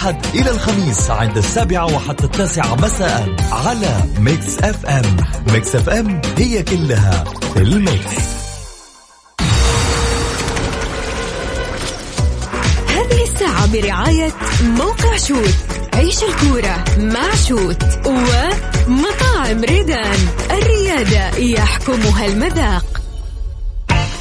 الأحد إلى الخميس عند السابعة وحتى التاسعة مساء على Mix FM Mix FM it's all in the mix. هذه الساعة برعاية موقع شوت. عيش الكورة مع شوت ومطاعم ريدان. الريادة يحكمها المذاق.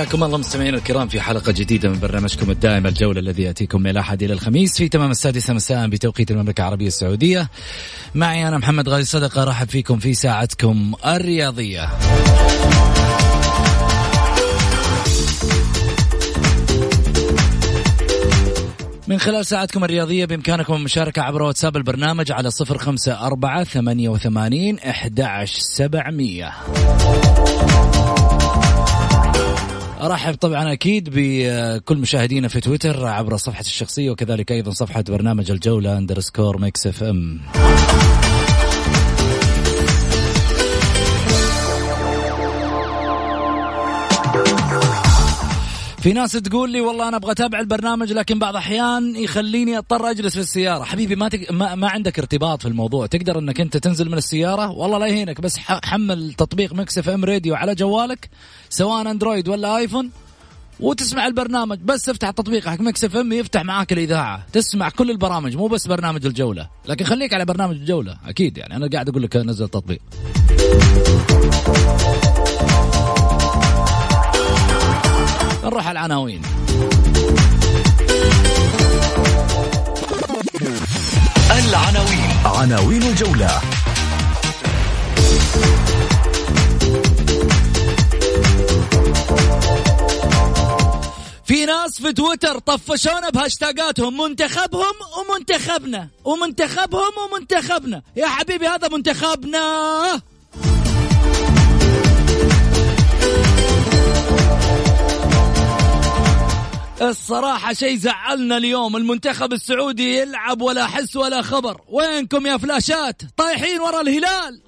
حياكم الله مستمعينا الكرام في حلقة جديدة من برنامجكم الدائم الجولة الذي يأتيكم من الأحد إلى الخميس في تمام السادسة مساء بتوقيت المملكة العربية السعودية. معي أنا محمد غازي صدقة رحب فيكم في ساعتكم الرياضية. من خلال ساعتكم الرياضية بإمكانكم المشاركة عبر واتساب البرنامج على صفر خمسة أربعة ثمانية وثمانين أحداش سبعمية. أرحب طبعا أكيد بكل مشاهدينا في تويتر عبر صفحتي الشخصية وكذلك أيضا صفحة برنامج الجولة underscore Mix FM في ناس تقول لي والله أنا أبغى أتابع البرنامج لكن بعض الاحيان يخليني أضطر أجلس في السيارة. حبيبي ما, تك... ما ما عندك ارتباط في الموضوع. تقدر إنك أنت تنزل من السيارة؟ والله لا يهينك بس حمل تطبيق Mix FM Radio على جوالك سواء Android ولا iPhone وتسمع البرنامج. بس افتح التطبيق حق Mix FM يفتح معاك الإذاعة. تسمع كل البرامج مو بس برنامج الجولة. لكن خليك على برنامج الجولة أكيد يعني. أنا قاعد أقول لك نزل التطبيق. نروح على العناوين. العناوين. عناوين الجولة. في ناس في تويتر طفشونا بهاشتاقاتهم منتخبهم ومنتخبنا ومنتخبهم ومنتخبنا. يا حبيبي هذا منتخبنا. الصراحة شيء زعلنا اليوم. المنتخب السعودي يلعب ولا حس ولا خبر. وينكم يا فلاشات؟ طايحين ورا الهلال.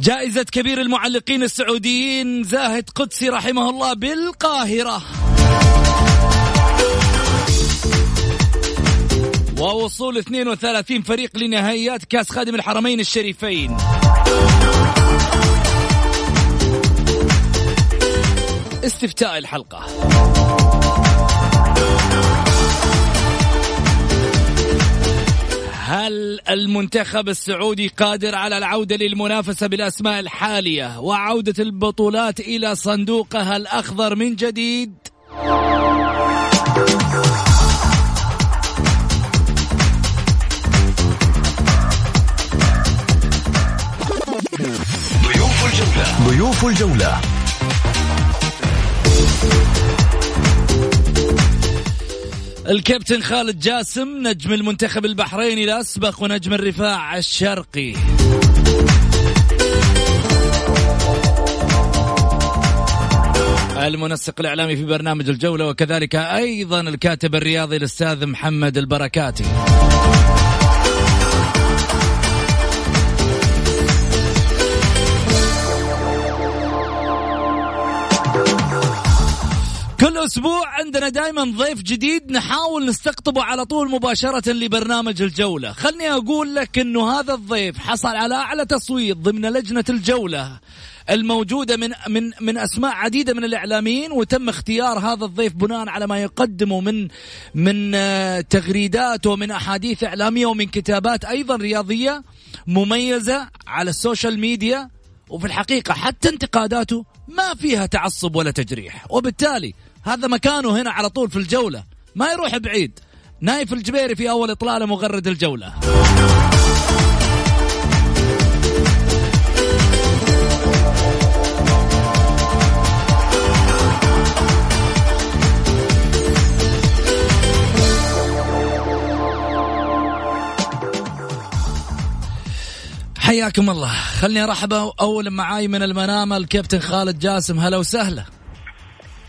جائزة كبير المعلقين السعوديين زاهد قدسي رحمه الله بالقاهرة. ووصول 32 فريق لنهائيات كأس خادم الحرمين الشريفين استفتاء الحلقة هل المنتخب السعودي قادر على العودة للمنافسة بالأسماء الحالية وعودة البطولات إلى صندوقها الأخضر من جديد؟ الجولة. الكابتن خالد جاسم نجم المنتخب البحريني الأسبق ونجم الرفاع الشرقي. المنسق الإعلامي في برنامج الجولة وكذلك أيضا الكاتب الرياضي الأستاذ محمد البركاتي. أسبوع عندنا دائما ضيف جديد نحاول نستقطبه على طول مباشرة لبرنامج الجولة، خلني أقول لك إنه هذا الضيف حصل على أعلى تصويت ضمن لجنة الجولة الموجودة من من من أسماء عديدة من الإعلاميين وتم اختيار هذا الضيف بناء على ما يقدمه من من آه، تغريدات ومن أحاديث إعلامية ومن كتابات أيضا رياضية مميزة على السوشيال ميديا. وفي الحقيقة حتى انتقاداته ما فيها تعصب ولا تجريح. وبالتالي هذا مكانه هنا على طول في الجولة. ما يروح بعيد. نايف الجبيري في أول إطلالة مغرد الجولة. حياكم الله. خلني أرحب أول معاي من المنامة الكابتن خالد جاسم. هلا وسهلا.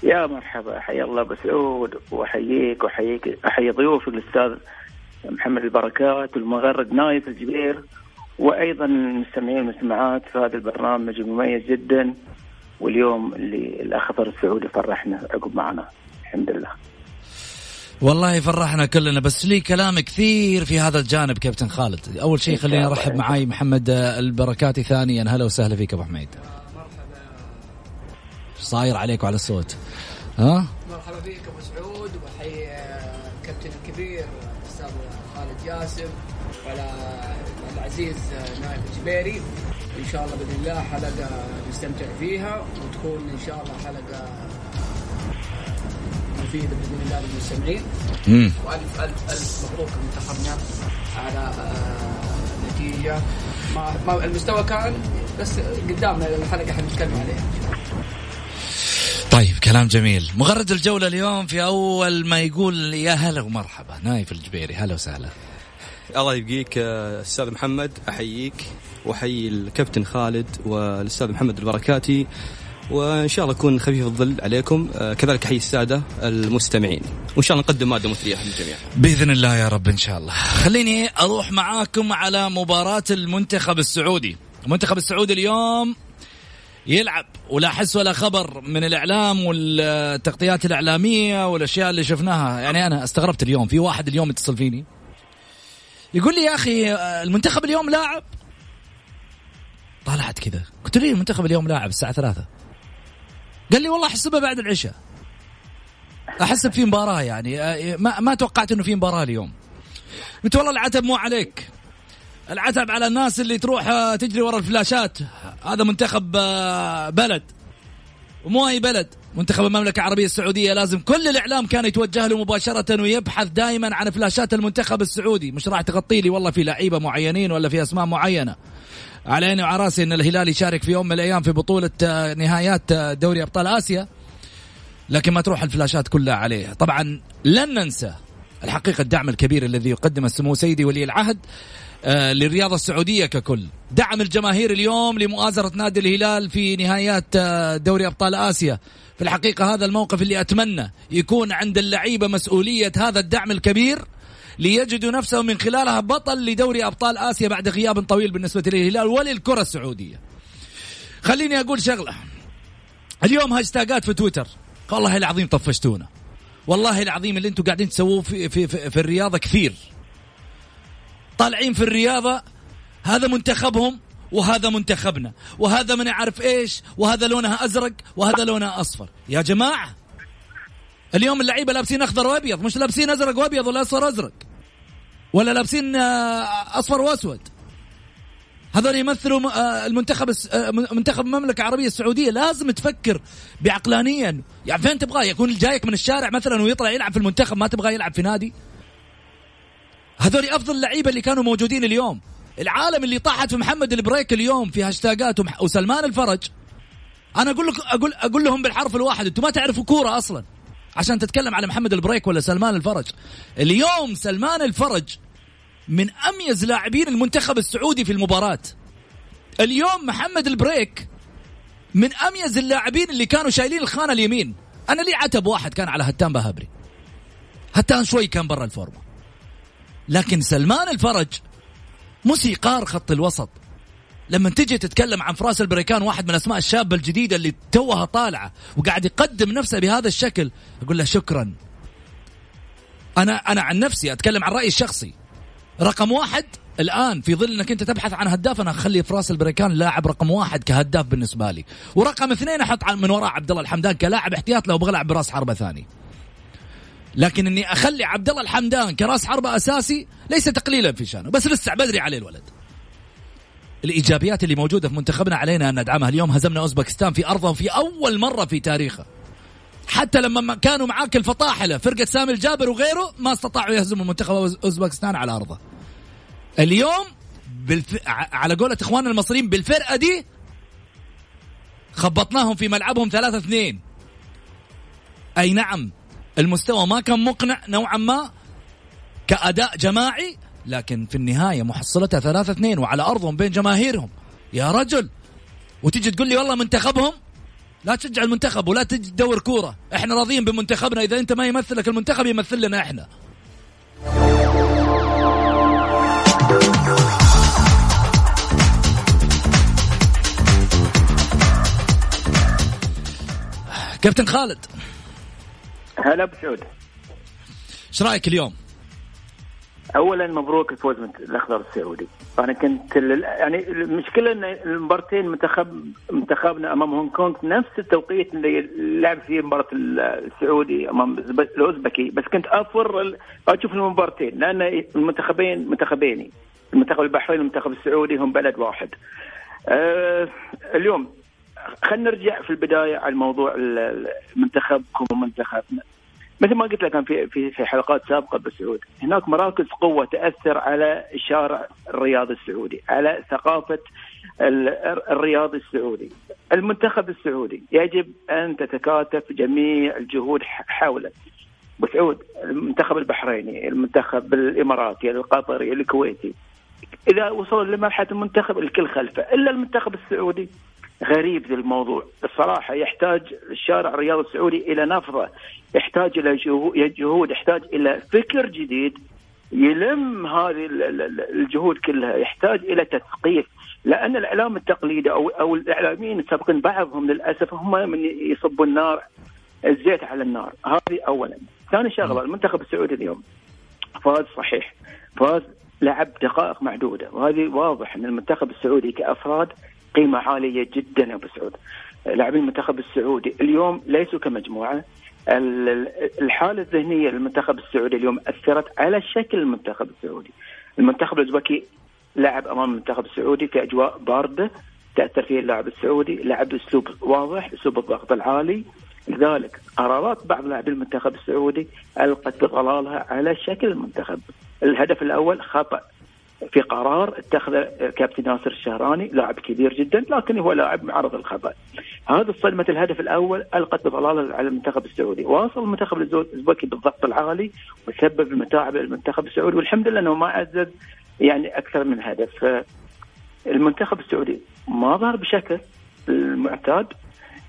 يا مرحبا حيا الله ابو سعود وأحييك وأحييك أحيي ضيوفك الأستاذ محمد البركات والمغرد نايف الجبير وأيضا المستمعين والمستمعات في هذا البرنامج المميز جدا واليوم اللي الأخضر السعودي فرحنا عقب معنا الحمد لله. والله فرحنا كلنا بس لي كلام كثير في هذا الجانب كابتن خالد. أول شيء خليني أرحب معاي محمد البركاتي ثانيا هلا وسهلا فيك أبو حميد. صاير عليك وعلى الصوت. ها؟ مرحبا بك أبو سعود وحي كابتن الكبير الاستاذ خالد ياسم وعلى العزيز نايف الجبيري. إن شاء الله بإذن الله حلقة نستمتع فيها وتكون إن شاء الله حلقة مفيدة بإذن الله للمستمعين. والف الف ألف مبروك منتخبنا على نتيجه ما المستوى كان بس قدامنا الحلقة حنتكلم عليها. طيب كلام جميل. مغرد الجولة اليوم في أول ما يقول يا هلا ومرحبا. نايف الجبيري هلا وسهلا. الله يبقيك أستاذ محمد أحييك وأحيي الكابتن خالد والأستاذ محمد البركاتي وإن شاء الله أكون خفيف الظل عليكم. كذلك أحيي السادة المستمعين. وإن شاء الله نقدم مادة مثريه للجميع بإذن الله يا رب إن شاء الله. خليني أروح معاكم على مباراة المنتخب السعودي. المنتخب السعودي اليوم يلعب ولا حس ولا خبر من الإعلام والتغطيات الإعلامية والأشياء اللي شفناها. يعني أنا استغربت اليوم. في واحد اليوم يتصل فيني. يقول لي يا أخي المنتخب اليوم لاعب؟ طلعت كذا. قلت له المنتخب اليوم لاعب الساعة ثلاثة؟ قال لي والله احسبها بعد العشاء. أحسب في مباراة يعني. ما ما توقعت إنه في مباراة اليوم. قلت والله العتب مو عليك. العتب على الناس اللي تروح آه، تجري ورا الفلاشات. هذا منتخب آه، بلد. ومو اي بلد. منتخب المملكة العربية السعودية لازم كل الإعلام كان يتوجه له مباشرة ويبحث دائما عن فلاشات المنتخب السعودي. مش راح تغطي لي والله في لعيبة معينين ولا في أسماء معينة. على عيني وعلى رأسي إن الهلال يشارك في يوم من الأيام في بطولة آه، نهايات دوري أبطال آسيا. لكن ما تروح الفلاشات كلها عليه. طبعا لن ننسى الحقيقة الدعم الكبير الذي يقدمه السمو سيدي ولي العهد. للرياضة السعودية ككل. دعم الجماهير اليوم لمؤازرة نادي الهلال في نهايات آه، دوري أبطال آسيا. في الحقيقة هذا الموقف اللي أتمنى يكون عند اللعيبة مسؤولية هذا الدعم الكبير ليجدوا نفسهم من خلالها بطل لدوري أبطال آسيا بعد غياب طويل بالنسبة للهلال وللكرة السعودية. خليني أقول شغلة. اليوم هاشتاجات في تويتر. والله العظيم طفشتونا. والله العظيم اللي أنتم قاعدين تسووه في, في, في, في الرياضة كثير. طالعين في الرياضة هذا منتخبهم وهذا منتخبنا وهذا من يعرف إيش وهذا لونها أزرق وهذا لونها أصفر. يا جماعة اليوم اللعيبة لابسين أخضر وأبيض مش لابسين أزرق وأبيض ولا أصفر ازرق ولا لابسين آه، أصفر وأسود. هذول يمثلوا آه، المنتخب آه، منتخب المملكة العربية السعودية. لازم تفكر بعقلانية. يعني فين تبغاه؟ يكون جايك من الشارع مثلا ويطلع يلعب في المنتخب ما تبغاه يلعب في نادي. هذول أفضل اللعيبه اللي كانوا موجودين اليوم. العالم اللي طاحت في محمد البريك اليوم في هاشتاجات وسلمان الفرج. أنا أقول لك أقول أقول لهم بالحرف الواحد أنتم ما تعرفوا كورة أصلا. عشان تتكلم على محمد البريك ولا سلمان الفرج. اليوم سلمان الفرج من أميز لاعبين المنتخب السعودي في المباراة. اليوم محمد البريك من أميز اللاعبين اللي كانوا شايلين الخانة اليمين. أنا لي عتب واحد كان على هتان بهبري هتان شوي كان برا الفورمة. لكن سلمان الفرج موسيقار خط الوسط لما تجي تتكلم عن فراس البريكان واحد من الاسماء الشابه الجديده اللي توها طالعة وقاعد يقدم نفسه بهذا الشكل أقول له شكرا. أنا أنا عن نفسي أتكلم عن رأيي الشخصي. رقم واحد الآن في ظل إنك أنت تبحث عن هداف أنا أخلي فراس البريكان لاعب رقم واحد كهداف بالنسبة لي. ورقم اثنين أحط من وراء عبد الله الحمدان كلاعب احتياط لو أبغى العب براس حربة ثاني. لكن إني أخلي عبد الله الحمدان كراس حربه أساسي ليس تقليلا في شأنه بس لسه بدري عليه الولد. الإيجابيات اللي موجودة في منتخبنا علينا أن ندعمها اليوم هزمنا أوزبكستان في أرضه في أول مرة في تاريخه. حتى لما كانوا معاك الفطاحلة فرقة سامي الجابر وغيره ما استطاعوا يهزموا منتخب أوزبكستان على أرضه. اليوم بالف... على قولة إخواننا المصريين بالفرقة دي خبطناهم في ملعبهم ثلاثة اثنين. أي نعم المستوى ما كان مقنع نوعا ما كأداء جماعي لكن في النهاية محصلتها ثلاثة اثنين وعلى أرضهم بين جماهيرهم. يا رجل وتيجي تقول لي والله منتخبهم؟ لا تشجع المنتخب ولا تجي تدور كورة. إحنا راضيين بمنتخبنا إذا أنت ما يمثلك المنتخب يمثل لنا إحنا. كابتن خالد هلا بسعود إيش رأيك اليوم؟ اولا مبروك الفوز من الأخضر السعودي. أنا كنت يعني المشكلة إن المبارتين منتخب منتخبنا أمام هونغ كونغ نفس التوقيت اللي لعب فيه مباراة السعودي أمام الأوزبكي. بس كنت أفر أشوف المبارتين لأن المنتخبين منتخبين المنتخب البحرين والمنتخب السعودي هم بلد واحد. أه اليوم خلينا نرجع في البداية على موضوع منتخبكم ومنتخبنا. مثل ما قلت لك في في حلقات سابقة بالسعود هناك مراكز قوة تأثر على الشارع الرياضي السعودي على ثقافة الرياضي السعودي. المنتخب السعودي يجب أن تتكاتف جميع الجهود حوله. بسعود المنتخب البحريني المنتخب الإماراتي القطري الكويتي. إذا وصل لمرحلة المنتخب الكل خلفه إلا المنتخب السعودي. غريب ذي الموضوع. الصراحة يحتاج الشارع الرياضي السعودي إلى نفضة يحتاج إلى جهود يحتاج إلى فكر جديد يلم هذه الجهود كلها يحتاج إلى تثقيف. لأن الإعلام التقليدي أو أو الإعلاميين السابقين بعضهم للأسف هم من يصبوا النار الزيت على النار. هذه أولا. ثاني شغلة المنتخب السعودي اليوم فاز صحيح فاز لعب دقائق معدودة وهذه واضح أن المنتخب السعودي كأفراد قيمة عالية جدا يا أبو سعود. لاعبين المنتخب السعودي اليوم ليسوا كمجموعة. الحالة الذهنية للمنتخب السعودي اليوم أثرت على شكل المنتخب السعودي. المنتخب الأوزبكي لعب أمام المنتخب السعودي في أجواء باردة تأثر فيه اللاعب السعودي. لعب باسلوب واضح أسلوب الضغط العالي. لذلك قرارات بعض لاعبي المنتخب السعودي ألقت بظلالها على شكل المنتخب. الهدف الأول خطأ. في قرار اتخذه كابتن ناصر الشهراني لاعب كبير جدا لكن هو لاعب معرض للخطأ. هذا صدمه الهدف الأول ألقت بضلالة على المنتخب السعودي، واصل المنتخب الأوزبكي بالضغط العالي وسبب المتاعب للمنتخب السعودي والحمد لله إنه ما عزز يعني أكثر من هدف. المنتخب السعودي ما ظهر بشكل المعتاد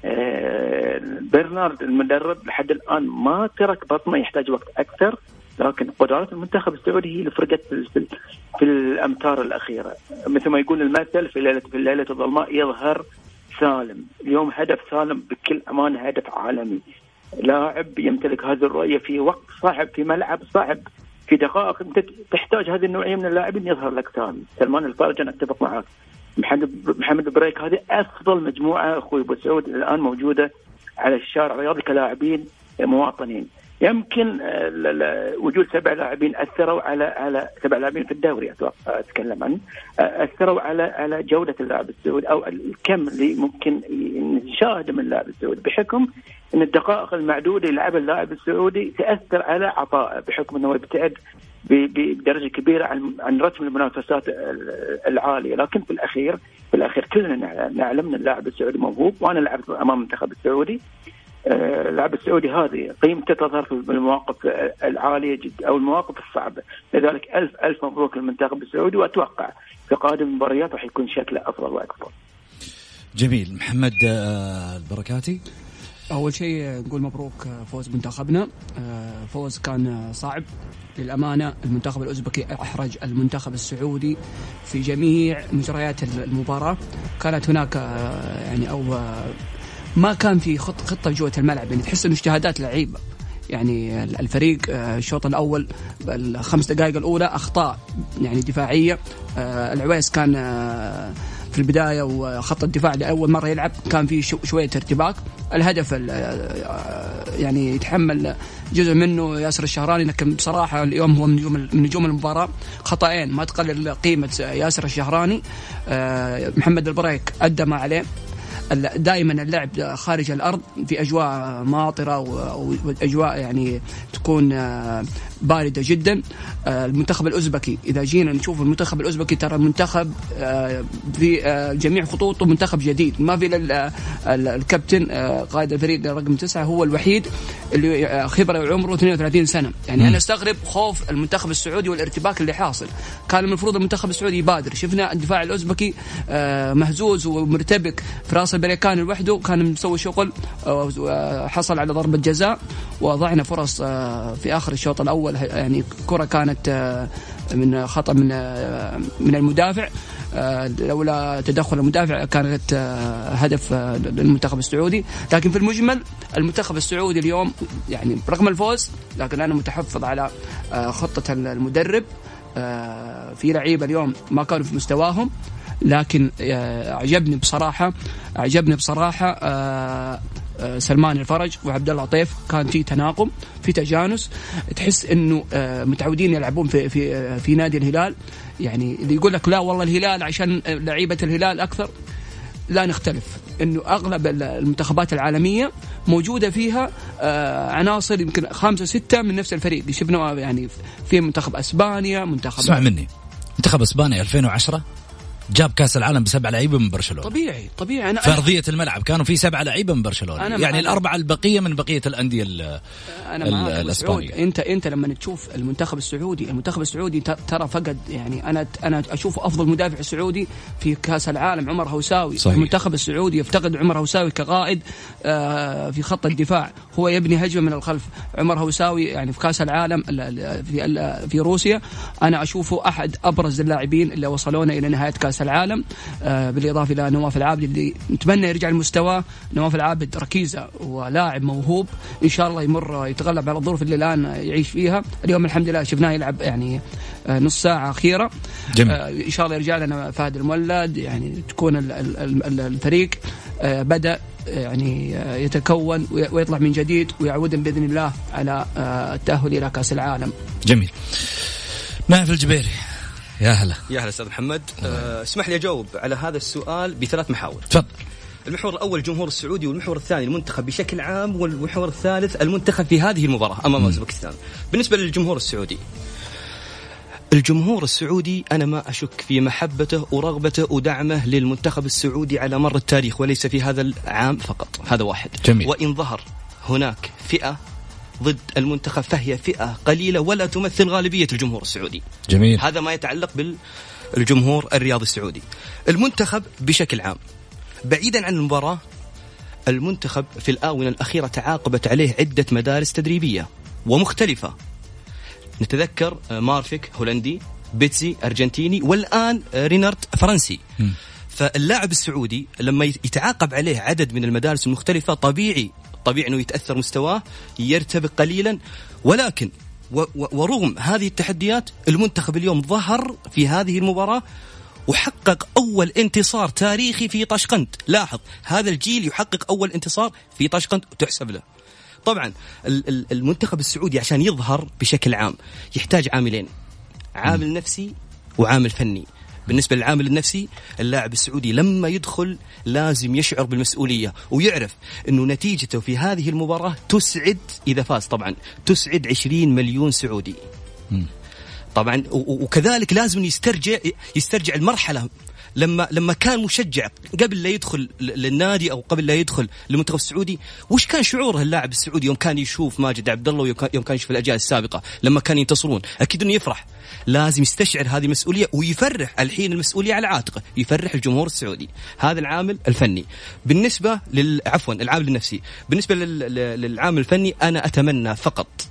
آه، برنارد المدرب لحد الآن ما ترك بطنه يحتاج وقت أكثر لكن قدرات المنتخب السعودي هي اللي فرقت في, في الأمتار الأخيرة. مثل ما يقول المثل في ليله في الليلة الظلماء يظهر سالم. اليوم هدف سالم بكل أمانة هدف عالمي. لاعب يمتلك هذه الرؤية في وقت صعب في ملعب صعب في دقائق أنت تحتاج هذه النوعية من اللاعبين يظهر لك سالم. سلمان الفارج أنا أتفق معك محمد محمد بريك هذه أفضل مجموعة أخوي أبو سعود الآن موجودة على الشارع الرياضي كلاعبين مواطنين. يمكن آه، وجود سبع لاعبين أثروا على على سبع لاعبين في الدوري أتوقع أتكلم عنه. آه، أثروا على على جودة اللاعب السعودي أو الكم اللي ممكن نشاهده من اللاعب السعودي بحكم إن الدقائق المعدودة يلعبها اللاعب السعودي تأثر على عطائه بحكم إنه يبتعد بدرجة كبيرة عن عن رتم المنافسات ال- العالية. لكن في الأخير في الأخير كلنا نع- نعلم إن اللاعب السعودي موهوب وأنا لعبت أمام المنتخب السعودي. آه، اللاعب السعودي هذه قيمته تظهر في المواقف العالية جدا أو المواقف الصعبة، لذلك الف ألف مبروك للمنتخب السعودي وأتوقع في قادم المباريات راح يكون شكله أفضل وأكبر. جميل. محمد آه، البركاتي؟ أول شيء نقول مبروك فوز منتخبنا. آه، فوز كان صعب. للأمانة المنتخب الأوزبكي أحرج المنتخب السعودي في جميع مجريات المباراة. كانت هناك آه، يعني أو آه، ما كان في خط خطة جوة الملعب يعني تحس إنه اجتهادات لعيبة. يعني الفريق آه، الشوط الأول الخمس دقائق الأولى أخطاء يعني دفاعية. آه، العويس كان آه، في البداية وخط الدفاع لأول مرة يلعب كان في شو- شوية ارتباك. الهدف ال- يعني يتحمل جزء منه ياسر الشهراني لكن بصراحة اليوم هو من نجوم من نجوم المباراة. خطأين ما تقلل قيمة ياسر الشهراني. محمد البريك أدى ما عليه. دائما اللعب خارج الأرض في أجواء ماطرة وأجواء يعني تكون آه، باردة جدا. آه، المنتخب الأوزبكي إذا جينا نشوف المنتخب الأوزبكي ترى منتخب آه، في آه، جميع خطوطه منتخب جديد. ما في الكابتن قائد الفريق رقم تسعة هو الوحيد اللي خبرة عمره 32 سنة. يعني أنا أستغرب خوف المنتخب السعودي والارتباك اللي حاصل. كان المفروض المنتخب السعودي يبادر. شفنا الدفاع الأوزبكي مهزوز ومرتبك فراس البريكان لوحده. كان مسوي شغل وحصل على ضربة جزاء وضعنا فرص في آخر الشوط الأول. يعني كرة كانت آه، من خطأ من آه، من المدافع. آه، لولا تدخل المدافع كانت هدف للمنتخب السعودي. لكن في المجمل المنتخب السعودي اليوم يعني رغم الفوز لكن أنا متحفظ على خطة المدرب. في لعيبة اليوم ما كانوا في مستواهم لكن أعجبني بصراحة أعجبني بصراحة سلمان الفرج وعبد الله طيف كان في تناغم في تجانس. تحس إنه آه، متعودين يلعبون في في آه، في نادي الهلال. يعني اللي يقول لك لا والله الهلال عشان آه، لعيبة الهلال أكثر لا نختلف. إنه أغلب ال- المنتخبات العالمية موجودة فيها آه، عناصر يمكن خمسة ستة من نفس الفريق. شفنا يعني في منتخب أسبانيا منتخب اسمع مني. منتخب أسبانيا 2010 جاب كاس العالم بسبع لعيبة من برشلونة طبيعي طبيعي أنا في ارضيه الملعب كانوا في سبعه لعيبة من برشلونة أنا يعني. الأربعة البقية من بقية الأندية ال- أنا ال- معاك أبو الإسبانية. سعود. انت أنت لما تشوف المنتخب السعودي المنتخب السعودي ترى فقد يعني أنا أنا أشوف أفضل مدافع سعودي في كأس العالم عمر هوساوي صحيح. المنتخب السعودي يفتقد عمر هوساوي كقائد آه، في خط الدفاع هو يبني هجمة من الخلف عمر هوساوي يعني في كأس العالم ال- ال- في في روسيا أنا أشوفه أحد أبرز اللاعبين اللي وصلونا إلى نهاية كأس العالم آه، بالإضافة إلى نواف العابد اللي نتمنى يرجع لمستواه نواف العابد ركيزة ولاعب موهوب إن شاء الله يمر يتغلب على الظروف اللي الآن يعيش فيها. اليوم الحمد لله شفناه يلعب يعني آه، نص ساعة أخيرة. جميل. آه، إن شاء الله يرجع لنا فهد المولد يعني تكون ال- ال- ال- الفريق بدأ يعني يتكون وي- ويطلع من جديد ويعودنا بإذن الله على التأهل إلى كاس العالم. جميل. نايف الجبيري. يا هلا. يا هلا أستاذ محمد. أه اسمح لي أجاوب على هذا السؤال بثلاث محاور. تفضل. المحور الأول الجمهور السعودي والمحور الثاني المنتخب بشكل عام والمحور الثالث المنتخب في هذه المباراة أمام اوزبكستان بالنسبة للجمهور السعودي الجمهور السعودي أنا ما أشك في محبته ورغبته ودعمه للمنتخب السعودي على مر التاريخ وليس في هذا العام فقط. هذا واحد. جميل. وإن ظهر هناك فئة ضد المنتخب فهي فئة قليلة ولا تمثل غالبية الجمهور السعودي. جميل. هذا ما يتعلق بالجمهور الرياضي السعودي. المنتخب بشكل عام بعيدا عن المباراة المنتخب في الآونة الأخيرة تعاقبت عليه عدة مدارس تدريبية ومختلفة. نتذكر آه، مارفيك هولندي بيتسي أرجنتيني والآن آه، رينارد فرنسي. فاللاعب السعودي لما يتعاقب عليه عدد من المدارس المختلفة طبيعي طبيعي أنه يتأثر مستواه يرتبك قليلا. ولكن ورغم هذه التحديات المنتخب اليوم ظهر في هذه المباراة وحقق أول انتصار تاريخي في طشقند لاحظ هذا الجيل يحقق أول انتصار في طشقند وتحسب له. طبعا المنتخب السعودي عشان يظهر بشكل عام يحتاج عاملين. عامل نفسي وعامل فني. بالنسبة للعامل النفسي اللاعب السعودي لما يدخل لازم يشعر بالمسؤولية ويعرف أنه نتيجته في هذه المباراة تسعد إذا فاز طبعا تسعد 20 مليون سعودي. طبعا وكذلك لازم يسترجع يسترجع المرحلة. لما لما كان مشجع قبل لا يدخل للنادي أو قبل لا يدخل للمنتخب السعودي وش كان شعوره اللاعب السعودي يوم كان يشوف ماجد عبد الله ويوم كان يشوف الأجيال السابقة؟ لما كانوا ينتصرون. أكيد إنه يفرح. لازم يستشعر هذه المسؤوليه ويفرح الحين المسؤولية على عاتقه يفرح الجمهور السعودي. هذا العامل الفني. بالنسبة لل عفوا العامل النفسي. بالنسبة للعامل الفني أنا أتمنى فقط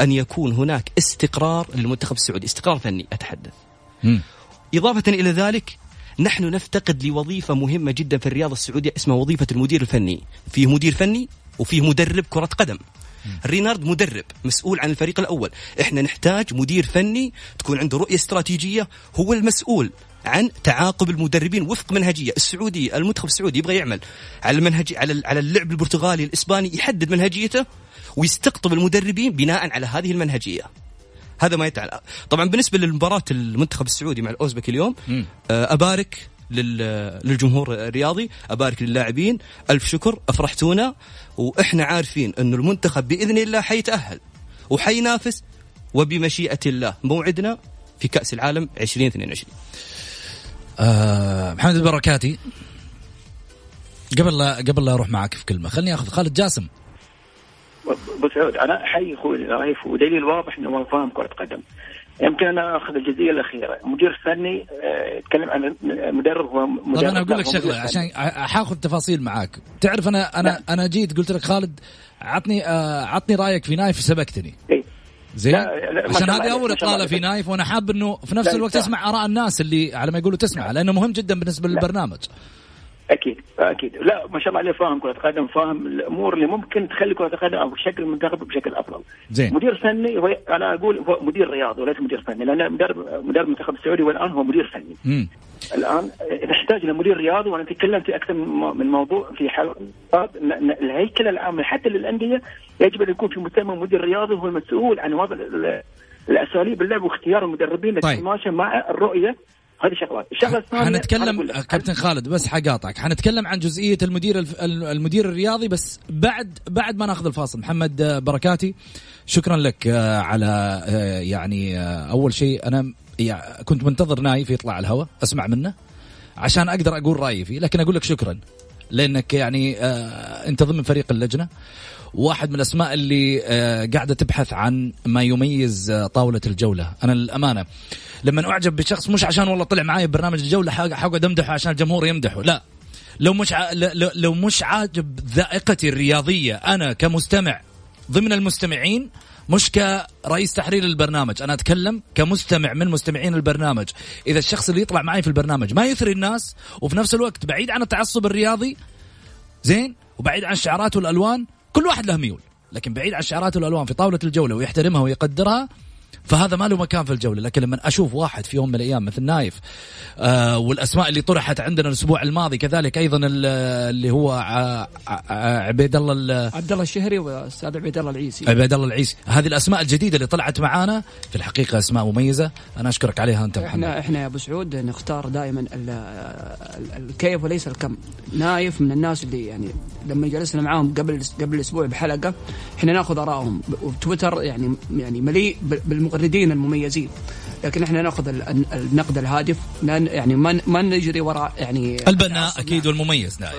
أن يكون هناك استقرار للمنتخب السعودي. استقرار فني أتحدث. م. إضافة إلى ذلك نحن نفتقد لوظيفة مهمة جدا في الرياضة السعودية اسمها وظيفة المدير الفني. فيه مدير فني وفيه مدرب كرة قدم. رينارد مدرب مسؤول عن الفريق الأول. إحنا نحتاج مدير فني تكون عنده رؤية استراتيجية هو المسؤول عن تعاقب المدربين وفق منهجية. السعودي المنتخب السعودي يبغى يعمل على المنهج على على اللعب البرتغالي الإسباني يحدد منهجيته ويستقطب المدربين بناء على هذه المنهجية. هذا ما يتعلق. طبعا بالنسبة للمباراة المنتخب السعودي مع الأوزبك اليوم آه، أبارك للجمهور الرياضي. أبارك للاعبين. ألف شكر. أفرحتونا. وإحنا عارفين انه المنتخب بإذن الله حيتأهل. وحينافس. وبمشيئة الله. موعدنا في كأس العالم 2022 آه محمد البركاتي. قبل لا قبل لا أروح معك في كلمه خليني أخذ خالد جاسم. ابو سعود أنا احيي أخوي رايف ودليل واضح إنه فاهم كرة قدم. يمكن أنا أخذ الجزئية الأخيرة. مدير فني آه، يتكلم عن مدرب هو مدرب طب أنا أقول لك شغلة عشان حاخذ تفاصيل معاك. تعرف أنا أنا لا. أنا جيت قلت لك خالد عطني آه عطني رأيك في نايف سبقتني إيه؟ زين؟ عشان هذه أول إطلالة في نايف وأنا حاب إنه في نفس الوقت تسمع آراء الناس اللي على ما يقولوا تسمع لأنه مهم جدا بالنسبة للبرنامج. أكيد أكيد. لا ما شاء الله عليه فاهم كرة قدم فاهم الأمور اللي ممكن تخلي كرة القدم أو شكل المنتخب بشكل أفضل. زين. مدير فني هو أنا أقول هو مدير رياضي وليس مدير فني لأن مدرب مدرب المنتخب السعودي والان هو مدير فني مم. الآن نحتاج لمدير رياضي وأنا تكلمت في أكثر من موضوع في حلقات الهيكله العامه حتى للأندية يجب أن يكون في مسمى مدير رياضي هو المسؤول عن وضع الأساليب اللعب واختيار المدربين طيب. تتماشى مع الرؤية هذه شغلات. الشغلة الثانية حنتكلم كابتن خالد بس حقاطعك. حنتكلم عن جزئية المدير المدير الرياضي بس بعد بعد ما ناخذ الفاصل. محمد بركاتي شكرا لك آه، على آه، يعني آه، أول شيء أنا كنت منتظر نايف يطلع على الهواء أسمع منه عشان أقدر أقول رأيي فيه لكن أقول لك شكرا لأنك يعني أنت ضمن فريق اللجنة. واحد من الأسماء اللي قاعدة تبحث عن ما يميز طاولة الجولة. أنا للأمانة لما أعجب بشخص مش عشان والله طلع معي ببرنامج الجولة حقعد أمدحه عشان الجمهور يمدحه. لا. لو مش ع... لو مش عاجب ذائقتي الرياضية أنا كمستمع ضمن المستمعين مش كرئيس تحرير البرنامج. أنا أتكلم كمستمع من مستمعين البرنامج. إذا الشخص اللي يطلع معي في البرنامج ما يثري الناس وفي نفس الوقت بعيد عن التعصب الرياضي زين وبعيد عن الشعارات والألوان كل واحد له ميول. لكن بعيد عن الشعارات والألوان في طاولة الجولة ويحترمها ويقدرها فهذا ما له مكان في الجولة لكن لما أشوف واحد في يوم من الأيام مثل نايف آه والأسماء اللي طرحت عندنا الأسبوع الماضي كذلك أيضا اللي هو عبيد الله عبد الله الشهري والاستاذ عبيد الله العيسي. عبيد الله العيسي. هذه الأسماء الجديدة اللي طلعت معانا في الحقيقة أسماء مميزة أنا أشكرك عليها أنت محمد. إحنا إحنا يا أبو سعود نختار دائما الكيف وليس الكم. نايف من الناس اللي يعني لما جلسنا معاهم قبل قبل أسبوع بحلقة إحنا ناخذ آرائهم وتويتر يعني يعني مليء بالمغردين المميزين. لكن إحنا نأخذ النقد الهادف يعني ما ما نجري وراء يعني البناء أكيد والمميز نعم.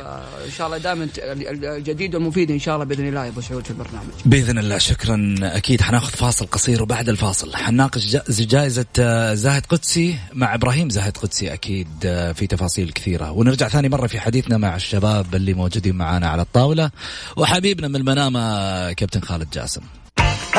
إن شاء الله دائما الجديد والمفيد إن شاء الله بإذن الله يا أبو سعود في البرنامج. بإذن الله شكرا. أكيد حناخذ فاصل قصير وبعد الفاصل حناقش جائزة آه، زاهد قدسي مع إبراهيم زاهد قدسي أكيد آه، في تفاصيل كثيرة. ونرجع ثاني مرة في حديثنا مع الشباب اللي موجودين معنا على الطاولة. وحبيبنا من المنامة كابتن خالد جاسم.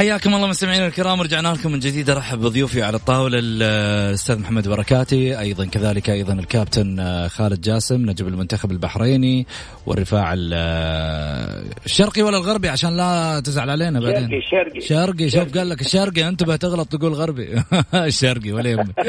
حياكم الله مستمعينا الكرام رجعنا لكم من جديد. أرحب بضيوفي على الطاولة الأستاذ محمد بركاتي أيضا كذلك أيضا الكابتن آه، خالد جاسم نجم المنتخب البحريني والرفاع ال- الشرقي ولا الغربي؟ عشان لا تزعل علينا بعدين. شرقي. شرقي شرقي. شوف قال لك الشرقي انتبه تغلط تقول غربي. الشرقي ولا يهمك.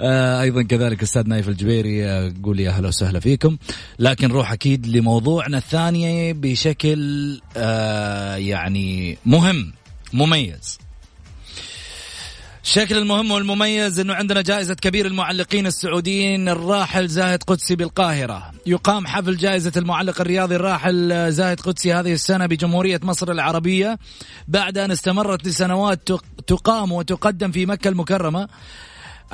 آه، أيضا كذلك أستاذ نايف الجبيري آه، قول يا أهلا وسهلا فيكم. لكن نروح أكيد لموضوعنا الثاني بشكل آه، يعني مهم. مميز الشكل المهم والمميز إنه عندنا جائزة كبير المعلقين السعوديين الراحل زاهد قدسي بالقاهرة. يقام حفل جائزة المعلق الرياضي الراحل زاهد قدسي هذه السنة بجمهورية مصر العربية بعد أن استمرت لسنوات تق- تقام وتقدم في مكة المكرمة.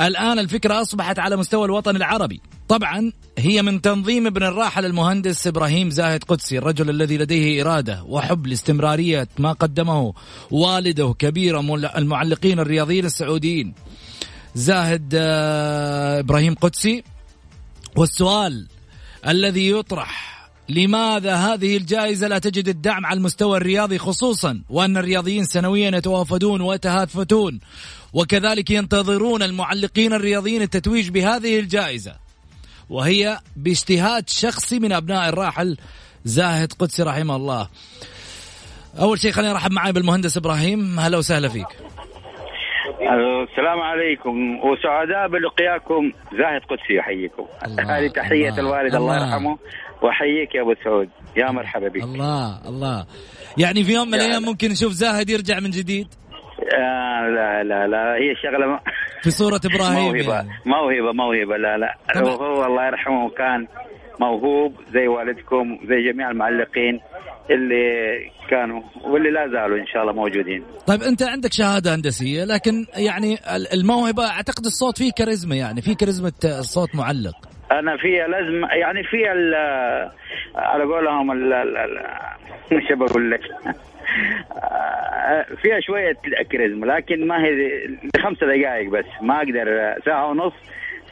الآن الفكرة أصبحت على مستوى الوطن العربي طبعا هي من تنظيم ابن الراحل المهندس إبراهيم زاهد قدسي الرجل الذي لديه إرادة وحب لاستمرارية ما قدمه والده كبير المعلقين الرياضيين السعوديين. زاهد آه، إبراهيم قدسي والسؤال الذي يطرح لماذا هذه الجائزة لا تجد الدعم على المستوى الرياضي خصوصا وأن الرياضيين سنويا يتوافدون ويتهافتون وكذلك ينتظرون المعلقين الرياضيين التتويج بهذه الجائزة؟ وهي باجتهاد شخصي من أبناء الراحل زاهد قدسي رحمه الله. أول شيء خليني أرحب معي بالمهندس إبراهيم. هلا وسهلا فيك. السلام عليكم. وسعداء بلقياكم زاهد قدسي يحييكم هذه تحية الله، الوالد الله الله. يرحمه. وأحييك يا أبو سعود. يا مرحبا بك. الله الله. يعني في يوم من الأيام ممكن نشوف زاهد يرجع من جديد؟ آه لا لا لا هي شغلة م- في صورة إبراهيم موهبه يعني. موهبة موهبة لا لا طبعا. وهو الله يرحمه كان موهوب زي والدكم زي جميع المعلقين اللي كانوا واللي لا زالوا إن شاء الله موجودين طيب أنت عندك شهادة هندسية لكن يعني ال- الموهبة أعتقد الصوت فيه كاريزما يعني في كاريزما صوت معلق أنا في لازم يعني في ال على قولهم مش بقول لك فيها شوية كاريزما لكن ما هي خمس دقائق بس ما أقدر ساعة ونص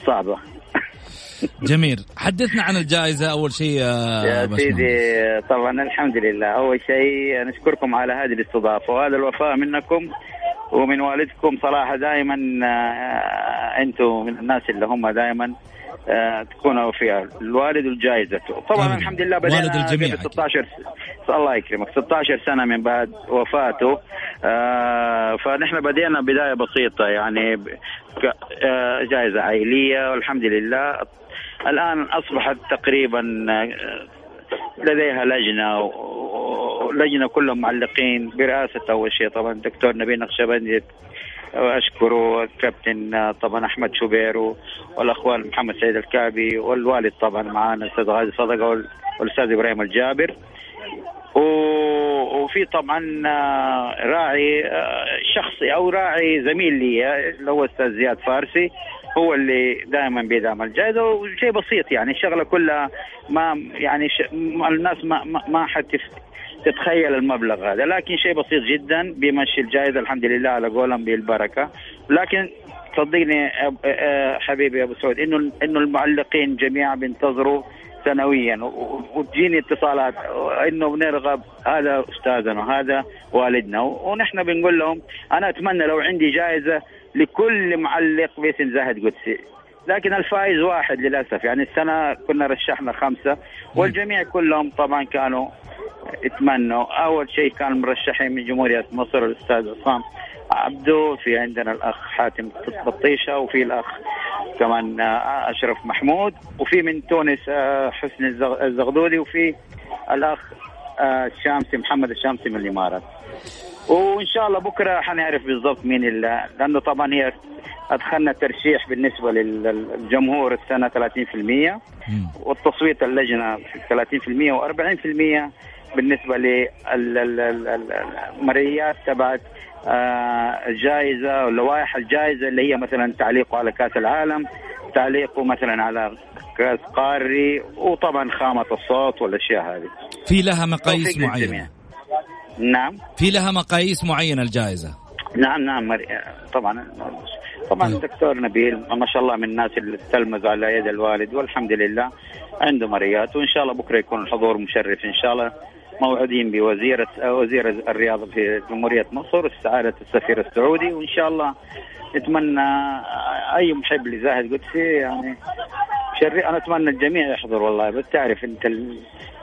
صعبة. جميل. حدثنا عن الجائزة أول شيء يا يا. سيدي طبعا الحمد لله. أول شيء نشكركم على هذه الاستضافة وهذا الوفاء منكم ومن والدكم صراحة دائما أنتم من الناس اللي هم دائما آه، تكونوا وفياء الوالد والجائزة طبعا أبداً. الحمد لله بدأنا والد الجميع قبل 16 س- الله يكرمك. 16 سنة من بعد وفاته. آه فنحن بدينا بداية بسيطة. يعني آه، جائزة عائلية والحمد لله. الآن أصبحت تقريبا لديها لجنة و- ولجنة كلهم معلقين. برئاسة أول شيء طبعا الدكتور نبيل نقشبندي. واشكره الكابتن طبعا أحمد شوبير والأخوان محمد سيد الكعبي والوالد طبعا معانا الاستاذ غازي صدقة وال- والأستاذ إبراهيم الجابر. وفي طبعا راعي شخصي أو راعي زميل لي اللي هو الاستاذ زياد فارسي هو اللي دائما بيدعم الجائزة وشيء بسيط يعني الشغلة كلها ما يعني ش... الناس ما ما, ما حتف تتخيل المبلغ هذا. لكن شيء بسيط جدا بيمشي الجائزة الحمد لله على قولهم بالبركة. لكن صدقني حبيبي أبو سعود إنه إنه المعلقين جميعا بينتظروا سنويا. وتجيني اتصالات إنه بنرغب هذا أستاذنا وهذا والدنا. ونحن بنقول لهم أنا أتمنى لو عندي جائزة لكل معلق باسم زاهد قدسي. لكن الفائز واحد للأسف. يعني السنة كنا رشحنا خمسة والجميع كلهم طبعا كانوا يتمنوا أول شيء كان مرشحين من جمهورية مصر الأستاذ عصام عبدو في عندنا الأخ حاتم بطيشة وفي الأخ كمان آه، أشرف محمود وفي من تونس آه، حسن الزغ- الزغدودي وفي الأخ آه، الشامسي محمد الشامسي من الإمارات. وإن شاء الله بكرة حنعرف بالضبط مين اللي لأنه طبعا هي أدخلنا ترشيح بالنسبة للجمهور السنة 30% مم. والتصويت اللجنة 30% و40% بالنسبة للمرئيات تبعت آه، الجائزة ولوائح الجائزة اللي هي مثلا تعليقه على كأس العالم تعليقه مثلا على كأس قاري وطبعا خامة الصوت والأشياء هذه في لها مقاييس. معينة نعم في لها مقاييس معينة الجائزة نعم نعم. طبعا طبعا. الدكتور نبيل ما شاء الله من الناس اللي تلمذوا على يد الوالد والحمد لله عنده مريات وإن شاء الله بكرة يكون الحضور مشرف إن شاء الله موعودين بوزيرة وزير الرياضة في جمهورية مصر سعادة السفير السعودي وإن شاء الله نتمنى أي محب لزاهد قدسي يعني شري أنا أتمنى الجميع يحضر والله بس تعرف أنت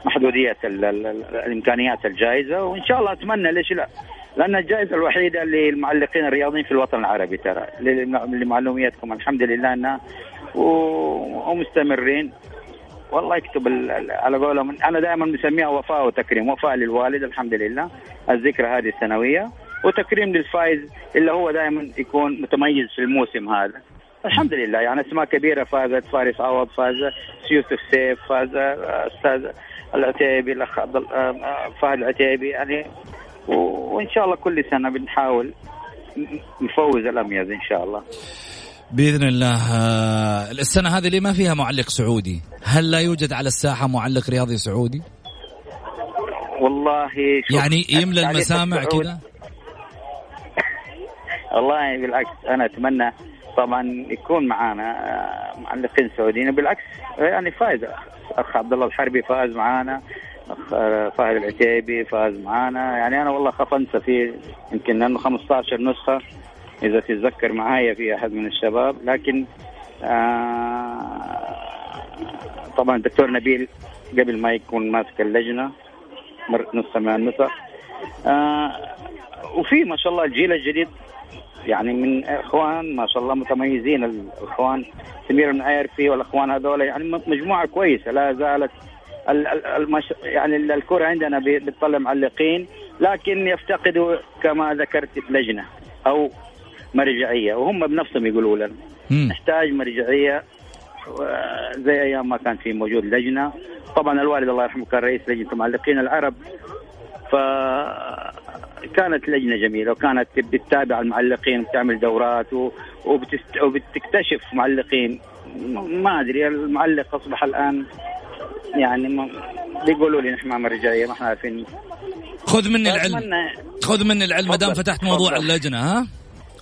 محدودية ال- ال- ال- الإمكانيات الجائزة وإن شاء الله أتمنى ليش لا لأن الجائزة الوحيدة للمعلقين الرياضيين في الوطن العربي ترى لمعلوميتكم الحمد لله أنها و- ومستمرين. والله يكتب على قولهم. أنا دائما مسميها وفاء وتكريم وفاء للوالد الحمد لله. الذكرى هذه السنوية. وتكريم للفائز اللي هو دائما يكون متميز في الموسم هذا. الحمد لله. يعني أسماء كبيرة فازت فارس عوض فاز يوسف سيف فاز أستاذ العتيبي الأخ آه، آه، فهد العتيبي. يعني وإن شاء الله كل سنة بنحاول نفوز الاميز إن شاء الله. بإذن الله آه، السنة هذه اللي ما فيها معلق سعودي هل لا يوجد على الساحة معلق رياضي سعودي؟ والله يعني يملى المسامع كذا؟ والله بالعكس أنا أتمنى طبعا يكون معانا آه، معلقين سعوديين. بالعكس يعني فايز أخ عبد الله الحربي فاز معانا. فهد العتيبي فاز معانا. يعني أنا والله خاف أنسى في يمكن لأنه 15 نسخة إذا تتذكر معايا في أحد من الشباب. لكن آه طبعا الدكتور نبيل قبل ما يكون ماسك اللجنة نسخة من النسخ آه وفي ما شاء الله الجيل الجديد يعني من إخوان ما شاء الله متميزين. الإخوان سمير المعيرفي والإخوان هذول يعني مجموعة كويسة لا زالت ال- ال- المش... يعني ال- الكرة عندنا بتطلع معلقين لكن يفتقدوا كما ذكرت لجنة أو مرجعية وهم بنفسهم يقولوا لنا. نحتاج مرجعية و- زي أيام ما كان في موجود لجنة طبعا الوالد الله يرحمه كان رئيس لجنة المعلقين العرب فكانت لجنة جميلة وكانت بتتابع المعلقين بتعمل دورات وبتست... وبتكتشف معلقين ما أدري المعلق أصبح الآن يعني ما بيقولوا لي نحن ما مرجعيه ما إحنا عارفين. خذ مني العلم. خذ مني العلم ما دام تفضل، فتحت موضوع. اللجنة ها؟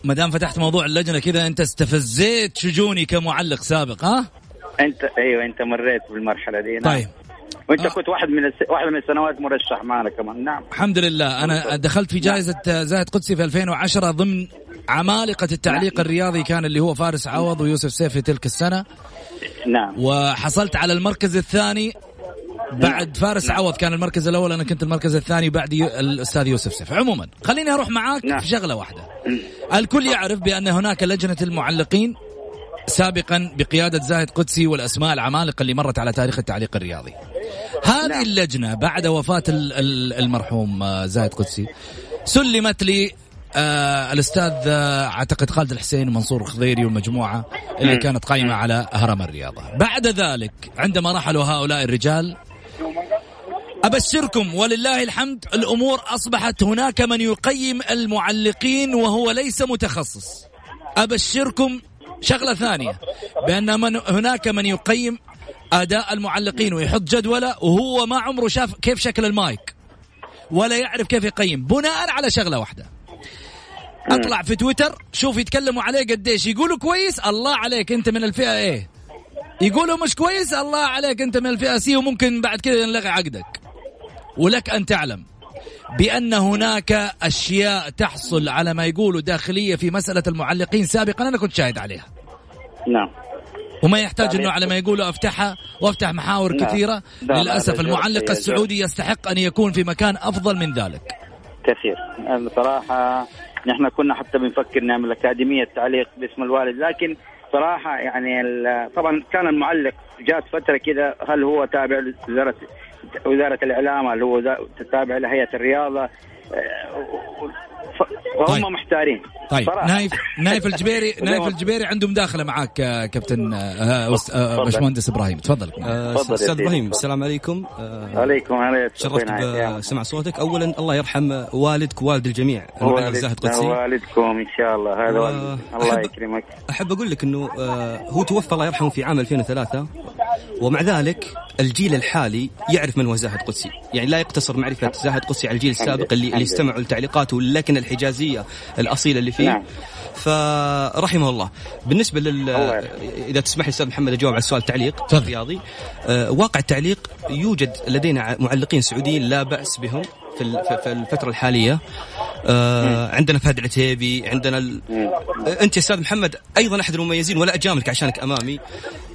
ما دام فتحت موضوع اللجنة كذا انت استفزيت شجوني كمعلق سابق ها؟ انت أيوه انت مريت بالمرحلة دي نعم. طيب. وانت آه. كنت واحد من الس... واحد من السنوات مرشح معنا كمان نعم. الحمد لله. أنا دخلت في جائزة زاهد قدسي في 2010 ضمن عمالقة التعليق الرياضي كان اللي هو فارس عوض ويوسف سيف في تلك السنة. نعم وحصلت على المركز الثاني بعد فارس عوض كان المركز الأول أنا كنت المركز الثاني بعد. الأستاذ يوسف سيف عموما خليني أروح معاك نعم. في شغله واحدة الكل يعرف بأن هناك لجنة المعلقين سابقا بقيادة زاهد قدسي والأسماء العمالقة اللي مرت على تاريخ التعليق الرياضي هذه نعم. اللجنة بعد وفاة ال- ال- المرحوم آه، زاهد قدسي سلمت لي آه الأستاذ آه أعتقد خالد الحسين ومنصور الخضيري ومجموعه اللي. كانت قائمة على هرم الرياضة. بعد ذلك عندما رحلوا هؤلاء الرجال أبشركم ولله الحمد الأمور أصبحت هناك من يقيم المعلقين وهو ليس متخصص. أبشركم شغلة ثانية بأن من هناك من يقيم أداء المعلقين ويحط جدوله وهو ما عمره شاف كيف شكل المايك ولا يعرف كيف يقيم بناء على شغلة واحدة اطلع في تويتر شوف يتكلموا عليه قديش. يقولوا كويس الله عليك انت من الفئة إيه يقولوا مش كويس الله عليك انت من الفئة سي وممكن بعد كذا ينلغي عقدك. ولك أن تعلم بأن هناك أشياء تحصل على ما يقولوا داخلية في مسألة المعلقين سابقا أنا كنت شاهد عليها. نعم. وما يحتاج إنه على ما يقولوا أفتحها وأفتح محاور نعم. كثيرة لا، لا، للأسف هذا المعلق السعودي يستحق أن يكون في مكان أفضل من ذلك. كثير. بصراحة نحن كنا حتى بنفكر نعمل أكاديمية تعليق باسم الوالد لكن صراحة يعني طبعا كان المعلق جات فترة كذا هل هو تابع لوزارة وزارة الإعلام هل هو تابع لهيئة الرياضة؟ آه، وهم طيب. محتارين. طيب صراحة. نايف نايف الجبيري نايف الجبيري عنده مداخله معاك آه، كابتن آه، آه، تفضل. باشمهندس إبراهيم. تفضل. أستاذ. إبراهيم السلام عليكم. عليكم هلا تشرفت بسمع صوتك. اولا الله يرحم والدك والد الجميع زاهد قدسي. والدكم إن شاء الله. هذا. الله يكرمك. أحب أقول لك إنه هو توفى الله يرحمه في عام 2003 ومع ذلك الجيل الحالي يعرف من هو زاهد قدسي. يعني لا يقتصر معرفة زاهد قدسي على الجيل السابق اللي, اللي استمعوا لتعليقاته واللكنة الحجازية الأصيلة اللي فيه. نعم. فرحمه الله. بالنسبة لل إذا تسمح لي أستاذ محمد أجاوب على السؤال تعليق تفضل. رياضي. آه، واقع التعليق يوجد لدينا معلقين سعوديين لا بأس بهم. في في- الفترة الحالية. آه عندنا فهد العتيبي عندنا ال... أنت يا أستاذ محمد أيضا أحد المميزين ولا أجاملك عشانك أمامي.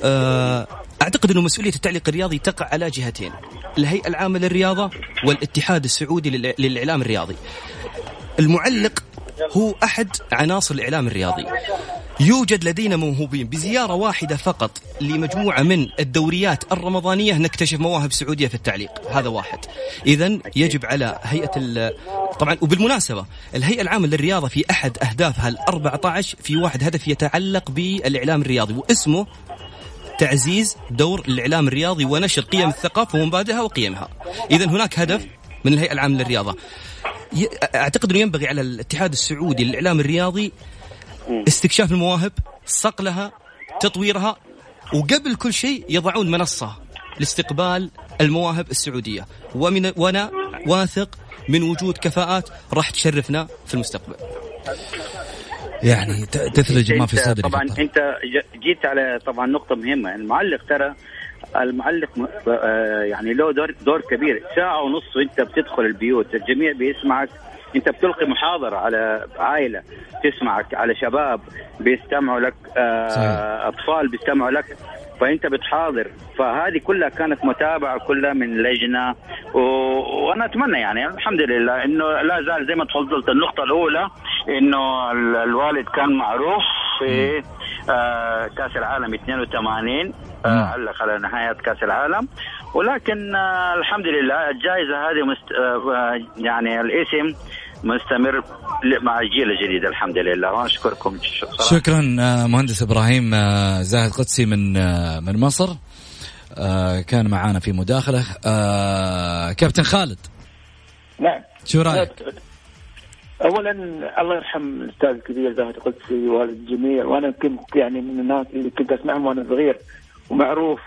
آه أعتقد أنه مسؤولية التعليق الرياضي تقع على جهتين الهيئة العامة للرياضة والاتحاد السعودي للإعلام الرياضي. المعلق هو أحد عناصر الإعلام الرياضي. يوجد لدينا موهوبين. بزيارة واحدة فقط لمجموعة من الدوريات الرمضانية نكتشف مواهب سعودية في التعليق. هذا واحد. اذا يجب على هيئة ال- طبعا وبالمناسبة الهيئة العامة للرياضة في أحد اهدافها ال 14 في واحد هدف يتعلق بالإعلام الرياضي واسمه تعزيز دور الإعلام الرياضي ونشر قيم الثقافة ومبادئها وقيمها. اذا هناك هدف من الهيئة العامة للرياضة. أعتقد إنه ينبغي على الاتحاد السعودي للاعلام الرياضي استكشاف المواهب، صقلها، تطويرها وقبل كل شيء يضعون منصة لاستقبال المواهب السعودية ومن وأنا واثق من وجود كفاءات راح تشرفنا في المستقبل. يعني تثلج ما في صدري طبعا. انت جيت على طبعا نقطة مهمة المعلق ترى المعلق آه، يعني له دور دور كبير. ساعة ونص وانت بتدخل البيوت الجميع بيسمعك. انت بتلقي محاضرة على عائلة تسمعك على شباب بيستمعوا لك آه،. أطفال بيستمعوا لك. فانت بتحاضر. فهذه كلها كانت متابعة كلها من لجنة. و... وأنا أتمنى يعني الحمد لله إنه لا زال زي ما تفضلت النقطة الأولى إنه ال- الوالد كان معروف في آه كأس العالم 82 آه علق على نهاية كأس العالم. ولكن آه الحمد لله الجائزة هذه مست... آه آه، يعني الاسم مستمر مع الجيل الجديد الحمد لله. وأنا اشكركم صراحة. شكرا مهندس إبراهيم زاهد قدسي من من مصر. كان معانا في مداخلة. كابتن خالد. نعم. شو رأيك؟ اولا الله يرحم الأستاذ الكبير زاهد القدسي والد الجميع وأنا كنت يعني من الناس اللي كنت أسمعهم وأنا صغير. ومعروف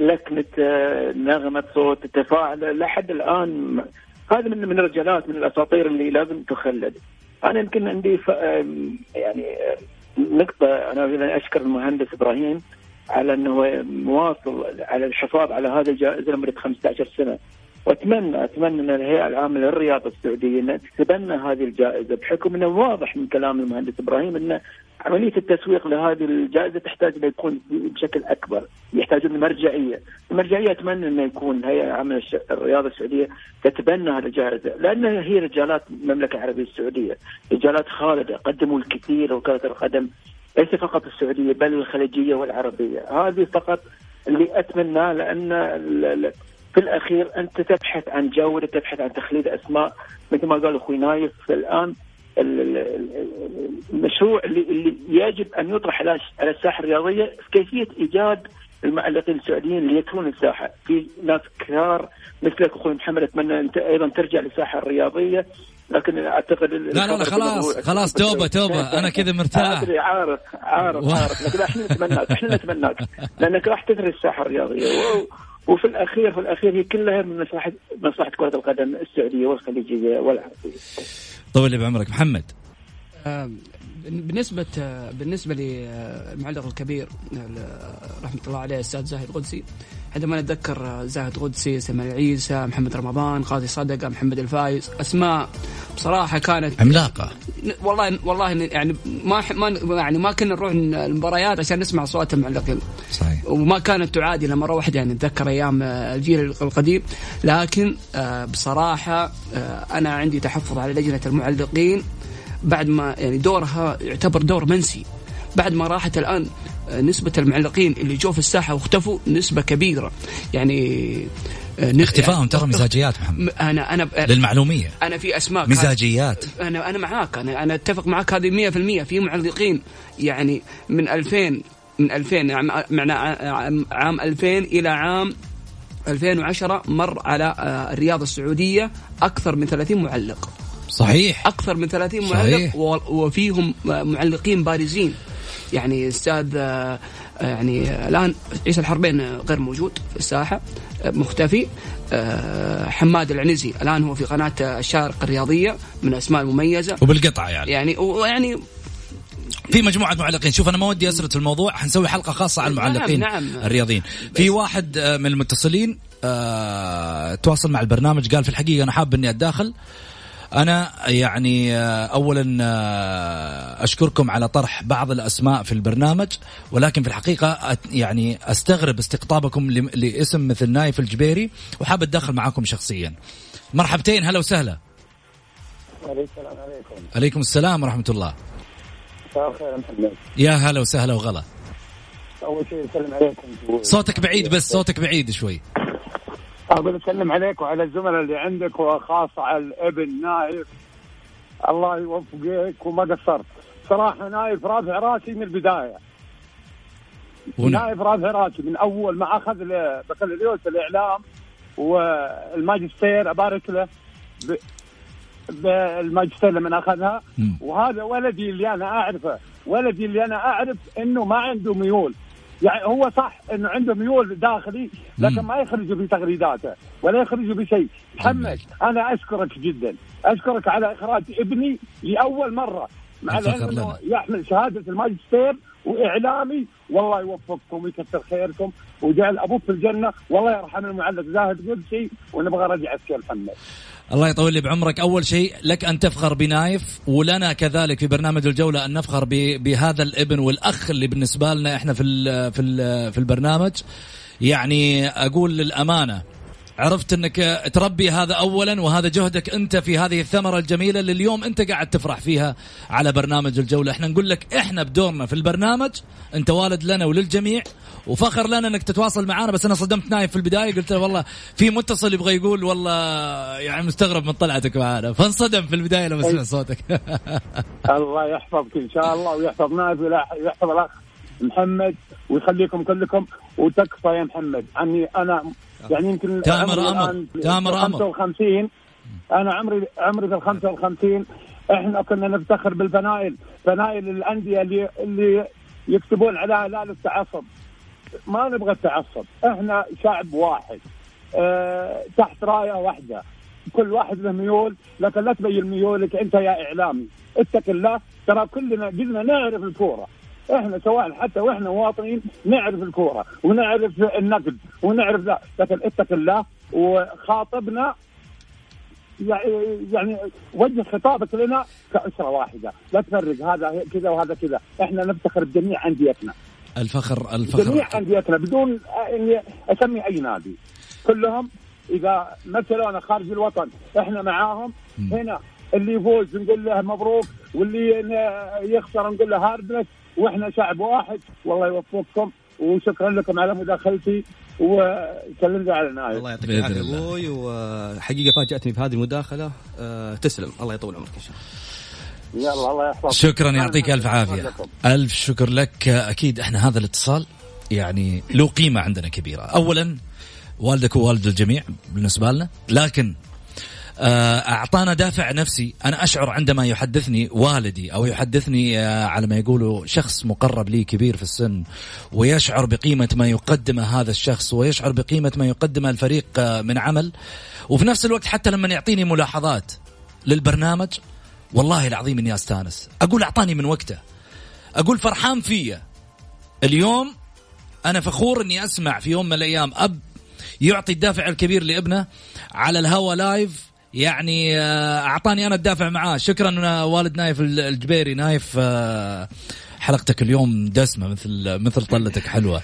لكنة آه، نغمة صوت التفاعل لحد الآن هذا من من الرجالات من الأساطير اللي لازم تخلد أنا يمكن عندي. آم، يعني آه، نقطة أنا أيضاً أشكر المهندس إبراهيم على إنه مواصل على الحفاظ على هذه الجائزة لمدة 15 سنة واتمنى أتمنى أن الهيئة العامة للرياضة السعودية انها تتبنى هذه الجائزة بحكم إنه واضح من كلام المهندس إبراهيم أن عملية التسويق لهذه الجائزة تحتاج انه يكون بشكل أكبر، يحتاجون مرجعية، المرجعية أتمنى انه يكون الهيئه العامة الرياضة السعودية تتبنى هذه الجائزة، لأن هي رجالات المملكة العربية السعودية، رجالات خالدة قدموا الكثير وكره القدم ليس فقط السعودية بل الخليجية والعربية، هذه فقط اللي أتمناه لأن في الأخير أنت تبحث عن جودة تبحث عن تخليد أسماء. مثل ما قال أخوي نايف الآن ال- ال- ال- المشروع اللي, اللي يجب أن يطرح على الساحة الرياضية في كيفية إيجاد المعلقين السعوديين اللي يكلون الساحة، في ناس كثار مثلك أخوي محمد أتمنى انت أيضا ترجع للساحة الرياضية. لكن أعتقد لا لا لا خلاص خلاص توبة توبة. أنا كذا مرتاح. أدري عارف عارف عارف. لكن إحنا نتمناك إحنا نتمناك. لأنك راح تثري الساحة الرياضية. وفي الاخير في الأخير هي كلها من مصلحه مصلحة كرة القدم السعودية والخليجية والعربية. طول لي بعمرك محمد آه، بالنسبة بالنسبة للمعلق الكبير رحمة الله عليه الأستاذ زاهد قدسي عندما نتذكر زاهد قدسي سلمان عيسى محمد رمضان قاضي صدقة محمد الفايز أسماء بصراحة كانت عملاقة. والله والله يعني ما ما يعني ما كنا نروح المباريات عشان نسمع صوت المعلقين. صحيح. وما كانت تعادل مرة واحدة يعني نتذكر أيام آه، الجيل القديم. لكن آه، بصراحة آه، أنا عندي تحفظ على لجنة المعلقين. بعد ما يعني دورها يعتبر دور منسي. بعد ما راحت الآن آه، نسبة المعلقين اللي جو في الساحة واختفوا نسبة كبيرة. يعني آه، نس- اختفائهم ترى مزاجيات محمد. أنا أنا للمعلومية. أنا في أسماء مزاجيات. أنا أنا معاك. أنا أنا أتفق معاك. هذه 100% في معلقين. يعني من 2000 من 2000 يعني معنا عام- عام 2000 إلى عام 2010 مر على آه، الرياضه السعودية أكثر من 30 معلق. صحيح. أكثر من 30 صحيح. معلق و- وفيهم آه، معلقين بارزين. يعني أستاذ آه، يعني الآن عيسى الحربين غير موجود في الساحة مختفي. آه، حماد العنزي الآن هو في قناة الشارق الرياضية من الاسماء المميزه وبالقطعه يعني. يعني ويعني في مجموعة معلقين. شوف أنا ما ودي أسرد في الموضوع حنسوي حلقة خاصة عن المعلقين نعم نعم. الرياضيين. في واحد آه، من المتصلين آه، تواصل مع البرنامج قال في الحقيقة أنا حاب إني أتداخل. أنا يعني آه، اولا آه، أشكركم على طرح بعض الأسماء في البرنامج ولكن في الحقيقة يعني أستغرب استقطابكم لاسم مثل نايف الجبيري وحاب اتداخل معاكم شخصيا. مرحبتين هلا وسهلا. السلام عليكم. عليكم السلام ورحمة الله. مساء الخير يا محمد يا هلا وسهلا وغلا. أول شيء اسلم عليكم. صوتك بعيد بس صوتك بعيد شوي. أقول أسلم عليك وعلى الزملاء اللي عندك وخاصة على الابن نايف. الله يوفقك وما قصرت. صراحة نايف رافع راسي من البداية. ونعم. نايف رافع راسي من أول ما أخذ ال- بكالوريوس الإعلام والماجستير أبارك له ب- بالماجستير لما أخذها. مم. وهذا ولدي اللي أنا أعرفه. ولدي اللي أنا أعرف إنه ما عنده ميول. يعني هو صح إنه عنده ميول داخلي لكن. ما يخرج في تغريداته ولا يخرج بشيء. محمد أنا أشكرك جدا. أشكرك على إخراج ابني لأول مرة. مع العلم إنه. يحمل شهادة الماجستير وإعلامي. والله يوفقكم ويكثر خيركم. وجعل أبوك في الجنة. والله يرحم المعلق زاهد قدسي. ونبغى رجعتك يا محمد. الله يطول لي بعمرك. أول شيء لك أن تفخر بنايف ولنا كذلك في برنامج الجولة أن نفخر بهذا الابن والأخ اللي بالنسبة لنا إحنا في ال في ال في البرنامج. يعني أقول للأمانة عرفت انك تربي هذا اولا وهذا جهدك أنت في هذه الثمرة الجميلة اللي اليوم أنت قاعد تفرح فيها على برنامج الجولة. إحنا نقول لك إحنا بدورنا في البرنامج أنت والد لنا وللجميع وفخر لنا إنك تتواصل معنا بس أنا صدمت نايف في البداية قلت له والله في متصل يبغى يقول والله يعني مستغرب من طلعتك معنا فانصدم في البداية لما سمع صوتك. الله يحفظك إن شاء الله ويحفظ نايف ويحفظ الأخ محمد ويخليكم كلكم وتكفى يا محمد. عني أنا يعني يمكن تامر في تامر أمر. 55 أنا عمري عمري في ال 55 إحنا كنا نفتخر بالفنائل فنائل الأندية اللي اللي يكتبون عليها لا للتعصب. ما نبغى التعصب. إحنا شعب واحد. آه تحت راية واحدة. كل واحد له ميول. لكن لا تبين ميولك أنت يا إعلامي. اتق الله. ترى كلنا قلنا نعرف الكورة. إحنا سواء حتى وإحنا مواطنين نعرف الكورة ونعرف النقد ونعرف ذا لكن اتق الله وخاطبنا يعني يعني وجه خطابك لنا كأسرة واحدة. لا تفرق هذا كذا وهذا كذا. إحنا نفتخر بجميع أنديتنا. الفخر جميع الفخر أنديتنا بدون إني أسمي أي نادي. كلهم إذا مثلونا خارج الوطن إحنا معاهم. هنا اللي يفوز نقول له مبروك واللي يخسر نقول له هاردنس وإحنا شعب واحد والله يوفقكم وشكرا لكم على مداخلتي وسلمت على نايف الله يعطيك العافية. أبوي وحقيقة فاجاتني في هذه المداخلة أه تسلم. الله يطول عمرك إن شاء الله. يلا الله يحفظك. شكرا يعطيك ألف عافية. ألف شكر لك. أكيد إحنا هذا الاتصال يعني له قيمة عندنا كبيرة. اولا والدك ووالد الجميع بالنسبة لنا لكن أعطانا دافع نفسي. أنا أشعر عندما يحدثني والدي أو يحدثني آه، على ما يقولوا شخص مقرب لي كبير في السن ويشعر بقيمة ما يقدمه هذا الشخص ويشعر بقيمة ما يقدمه الفريق آه، من عمل. وفي نفس الوقت حتى لما يعطيني ملاحظات للبرنامج والله العظيم إني أستانس. أقول أعطاني من وقته. أقول فرحان فيا. اليوم أنا فخور إني أسمع في يوم من الأيام أب يعطي الدافع الكبير لابنه على الهوا live يعني آه، أعطاني أنا الدافع معاه. شكرا آه، والد نايف الجبيري. نايف آه، حلقتك اليوم دسمة مثل مثل طلتك حلوة.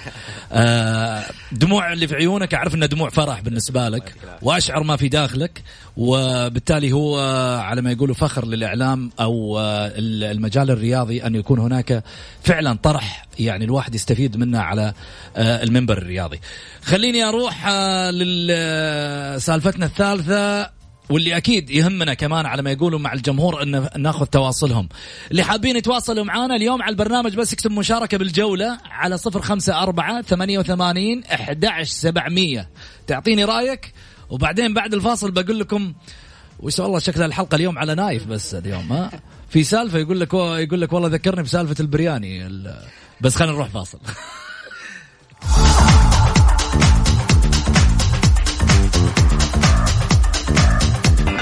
دموع اللي في عيونك أعرف انها دموع فرح بالنسبة لك وأشعر ما في داخلك. وبالتالي هو على ما يقولوا فخر للإعلام أو المجال الرياضي أن يكون هناك فعلا طرح يعني الواحد يستفيد منه على المنبر الرياضي. خليني أروح لسالفتنا الثالثة. واللي أكيد يهمنا كمان على ما يقولوا مع الجمهور إن ناخذ تواصلهم. اللي حابين يتواصلوا معنا اليوم على البرنامج بس يكتب مشاركة بالجولة على صفر خمسة أربعة ثمانية وثمانين أحداش سبعمية. تعطيني رأيك وبعدين بعد الفاصل بقول لكم وش والله شكل الحلقة اليوم على نايف بس اليوم ها؟ في سالفة يقول لك يقول لك والله ذكرني بسالفة البرياني ال- بس خلينا نروح فاصل.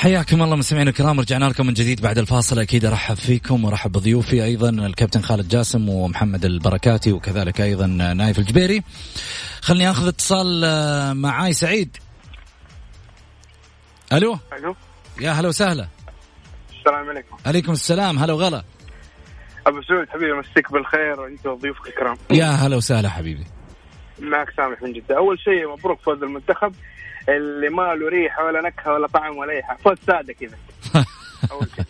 حياكم الله مستمعينا الكرام رجعنا لكم من جديد بعد الفاصل. أكيد أرحب فيكم وأرحب بضيوفي أيضا الكابتن خالد جاسم ومحمد البركاتي وكذلك أيضا نايف الجبيري. خلني أخذ اتصال آه، معاي سعيد. ألو؟ ألو. يا هلا وسهلا. السلام عليكم. عليكم السلام هلا وغلا. أبو سعود حبيبي مسيك بالخير انت وضيوفك الكرام. يا هلا وسهلا حبيبي. معك سامح من جدة. أول شيء مبروك فوز المنتخب. اللي ما له ريحة ولا نكهة ولا طعم ولا أي حاجة. فوز سادة كذا. أول شيء.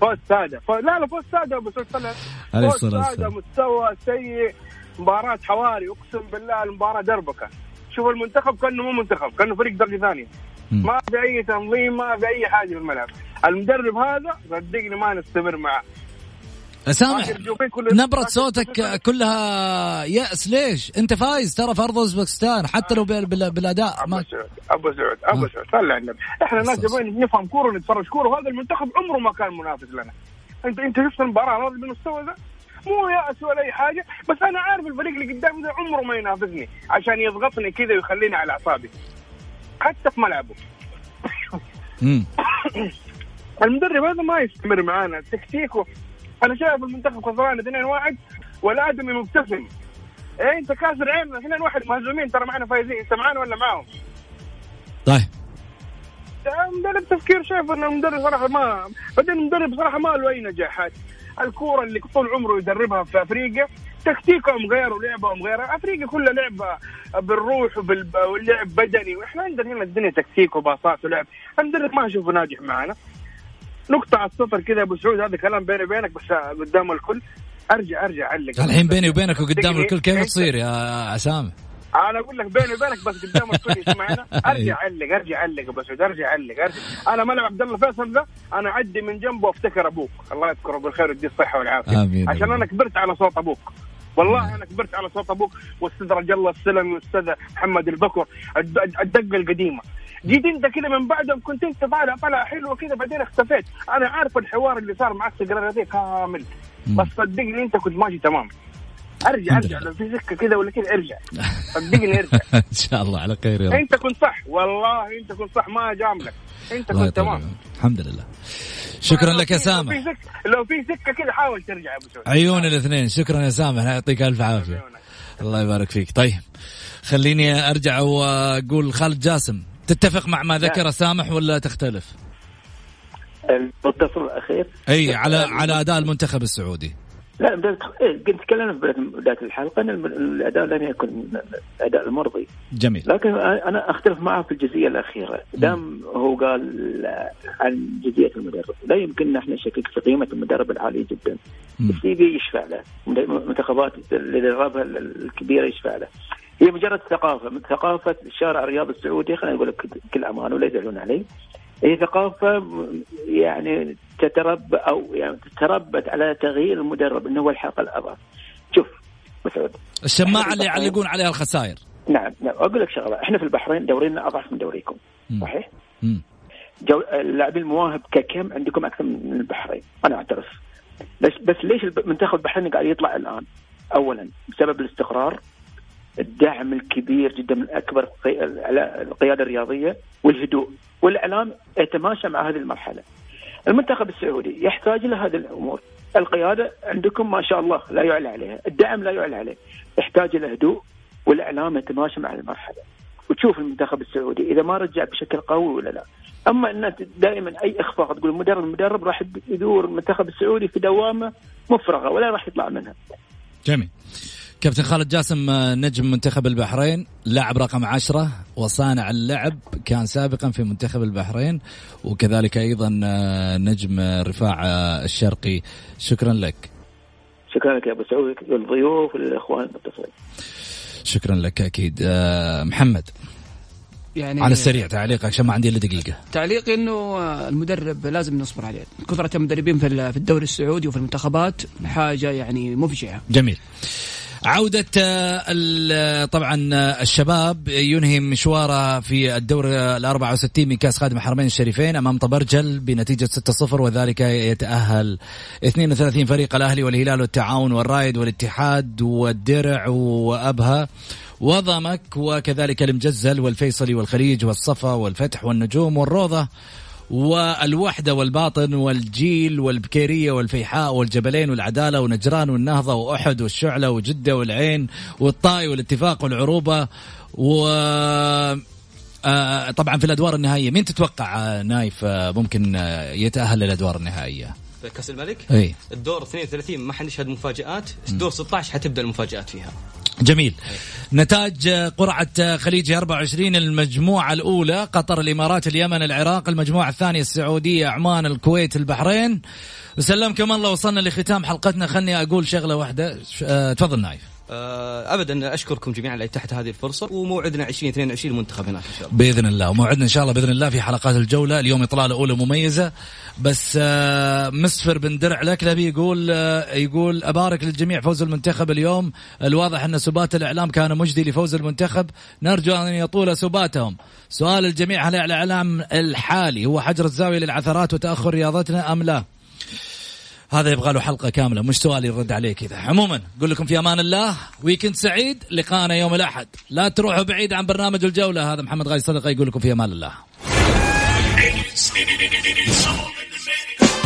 فوز سادة. فوز لا لا فوز سادة أبو عليه فوز سادة. مستوى سيء. مباراة حواري أقسم بالله المباراة دربكة. شوف المنتخب كأنه مو منتخب كأنه فريق درجه ثانية. ما في أي تنظيم ما في أي حاجة في الملعب. المدرب هذا صدقني ما نستمر معه. سامح نبرة صوتك كلها. يأس. ليش؟ أنت فايز. ترى في أرض أوزبكستان. حتى لو بال- بال- بالأداء. ما سعود أبو سعود آه. سعود صلي على النبي. إحنا ناس. نبغى نفهم كورة ونتفرج. كورة وهذا المنتخب عمره ما كان منافس لنا. انت أنت شفت المباراة هذا بالمستوى ذا؟ مو يأس ولا أي حاجة. بس أنا عارف الفريق اللي قدامي ده عمره ما ينافسني. عشان يضغطني كذا ويخليني على أعصابي. حتى في ملعبه. المدرب هذا ما يستمر معانا. تكتيكه أنا شايف المنتخب خسران 2-1 والادمي مبتسم إيه أنت كاسر عيننا 2-1 مهزومين ترى معنا فايزين انت معانا ولا معاهم؟ طيب. مدرب تفكير شايف ان المدرب صراحة ما بعدين المدرب صراحة ما له أي نجاحات. الكورة اللي طول عمره يدربها في أفريقيا تكتيكهم غير ولعبهم غير. أفريقيا كلها لعبة بالروح واللعب بدني وإحنا عندنا هنا الدنيا تكتيك وباصات ولعب. المدرب ما أشوفه ناجح معنا. نقطة على السطر كذا يا أبو سعود هذا كلام بيني وبينك بس قدام الكل. ارجع أرجع أعلق. الحين بيني وبينك وقدام الكل كيف تصير يا عسام؟ أنا أقول لك بيني وبينك بس قدام الكل يسمعنا. أرجع أعلق أرجع أعلق بس أرجع أعلق أرجع. أنا ملعب عبد الله فيصل ده أنا اعدي من جنبه وأفتكر أبوك. الله يذكره بالخير ويديه الصحة والعافية. آمين. عشان أنا كبرت على صوت أبوك. والله أنا كبرت على صوت أبوك واستاذ رجل الله السلمي واستاذ محمد البكر الد- الدقة القديمة. جيت انت كذا من بعدهم كنت انت طالع طلعه حلوة كذا بعدين اختفيت. أنا عارف الحوار اللي صار معك تقرا دي كامل. بس صدقني انت كنت ماشي تمام. ارجع ارجع. لو في سكه كذا ولا كذا ارجع. صدقني ارجع. إن شاء الله على خير يا رب. انت كنت صح والله انت كنت صح ما جاملك. انت كنت تمام. الحمد لله. شكرا لك يا في- لو سامح. في سكه لو في سكه كذا حاول ترجع يا أبو سعود. عيون الاثنين. شكرا يا سامح. يعطيك ألف عافية. الله يبارك فيك. طيب خليني أرجع وأقول خالد جاسم. تتفق مع ما ذكر سامح ولا تختلف؟ المتصل الأخير. أي على على أداء المنتخب السعودي. لا بداية إيه قلت تكلمنا في بداية الحلقة إن الأداء لم يكن الأداء المرضي. جميل. لكن أنا أختلف معه في الجزئية الأخيرة. دام هو قال عن جزئية المدرب لا يمكن إن إحنا نشكك في قيمة المدرب العاليه جدا. السي في يشفع له منتخبات اللي دربها الكبيرة يشفع له هي مجرد ثقافة من ثقافة الشارع الرياضي السعودي خلينا نقول لك كل أمان ولا يزعلون علي هي ثقافة م- يعني تتربى أو يعني تتربت على تغيير المدرب إنه هو الحلقة الأضعف. شوف مسعود. الشماعة اللي يعلقون عليها الخسائر. نعم نعم. أقول لك شغلة إحنا في البحرين دورينا أضعف من دوريكم. صحيح؟ جو... اللاعبين المواهب ككم عندكم أكثر من البحرين؟ أنا أعترف. بس بس ليش الب- منتخب البحرين قاعد يطلع الآن؟ اولا بسبب الاستقرار. الدعم الكبير جدا من اكبر القيادة الرياضية والهدوء والإعلام يتماشى مع هذه المرحلة. المنتخب السعودي يحتاج إلى هذه الأمور، القيادة عندكم ما شاء الله لا يعلى عليها، الدعم لا يعلى عليه، يحتاج إلى هدوء والإعلام يتماشى مع المرحلة. وتشوف المنتخب السعودي إذا ما رجع بشكل قوي ولا لا. أما أن دائما أي إخفاق تقول المدرب المدرب راح يدور المنتخب السعودي في دوامة مفرغة ولا راح يطلع منها. جميل كابتن خالد جاسم آه، نجم منتخب البحرين لاعب رقم عشرة وصانع اللعب كان سابقا في منتخب البحرين وكذلك أيضا آه، نجم رفاع آه، الشرقي. شكرا لك. شكرا لك يا أبو سعود والضيوف والاخوان المتصلين شكرا لك أكيد. محمد يعني على السريع تعليقك عشان ما عندي إلا دقيقة. تعليقي إنه المدرب لازم نصبر عليه. كثرة المدربين في ال- في الدوري السعودي وفي المنتخبات حاجة يعني مفجعة. جميل. عودة آه، ال- طبعا آه، الشباب ينهي مشواره في الدور ال 64 من كأس خادم الحرمين الشريفين أمام طبرجل بنتيجة 6-0 وذلك يتأهل 32 فريق الأهلي والهلال والتعاون والرايد والاتحاد والدرع وأبها وضمك وكذلك المجزل والفيصلي والخليج والصفا والفتح والنجوم والروضة. والوحدة والباطن والجيل والبكيرية والفيحاء والجبلين والعدالة ونجران والنهضة وأحد والشعلة وجدة والعين والطائي والاتفاق والعروبة و آه، طبعا في الأدوار النهائية. مين تتوقع آه، نايف آه، ممكن يتأهل للأدوار النهائية؟ كاس الملك؟ اي الدور 32 ما حنشهد مفاجآت. الدور 16 حتبدأ المفاجآت فيها. جميل. نتاج قرعة آه، خليج 24 المجموعة الأولى قطر الإمارات اليمن العراق المجموعة الثانية السعودية عمان الكويت البحرين. وسلمكم الله وصلنا لختام حلقتنا. خلني أقول شغلة واحدة. آه، تفضل نايف. ابدا أشكركم جميعا على اتاحه هذه الفرصة وموعدنا 2022 المنتخب هناك إن شاء الله. بإذن الله. وموعدنا إن شاء الله بإذن الله في حلقات الجولة. اليوم إطلالة أولى مميزة. بس آه، مسفر بن درع لكلبي يقول آه، يقول أبارك للجميع فوز المنتخب اليوم. الواضح أن سبات الإعلام كان مجدي لفوز المنتخب. نرجو أن يطول سباتهم. سؤال الجميع هل الإعلام الحالي هو حجر الزاوية للعثرات وتأخر رياضتنا أم لا؟ هذا يبغى له حلقة كاملة مش سؤال يرد عليه كذا عموما أقول لكم في أمان الله ويكند سعيد لقانا يوم الأحد لا تروحوا بعيد عن برنامج الجولة هذا محمد غاي صدقة يقول لكم في أمان الله.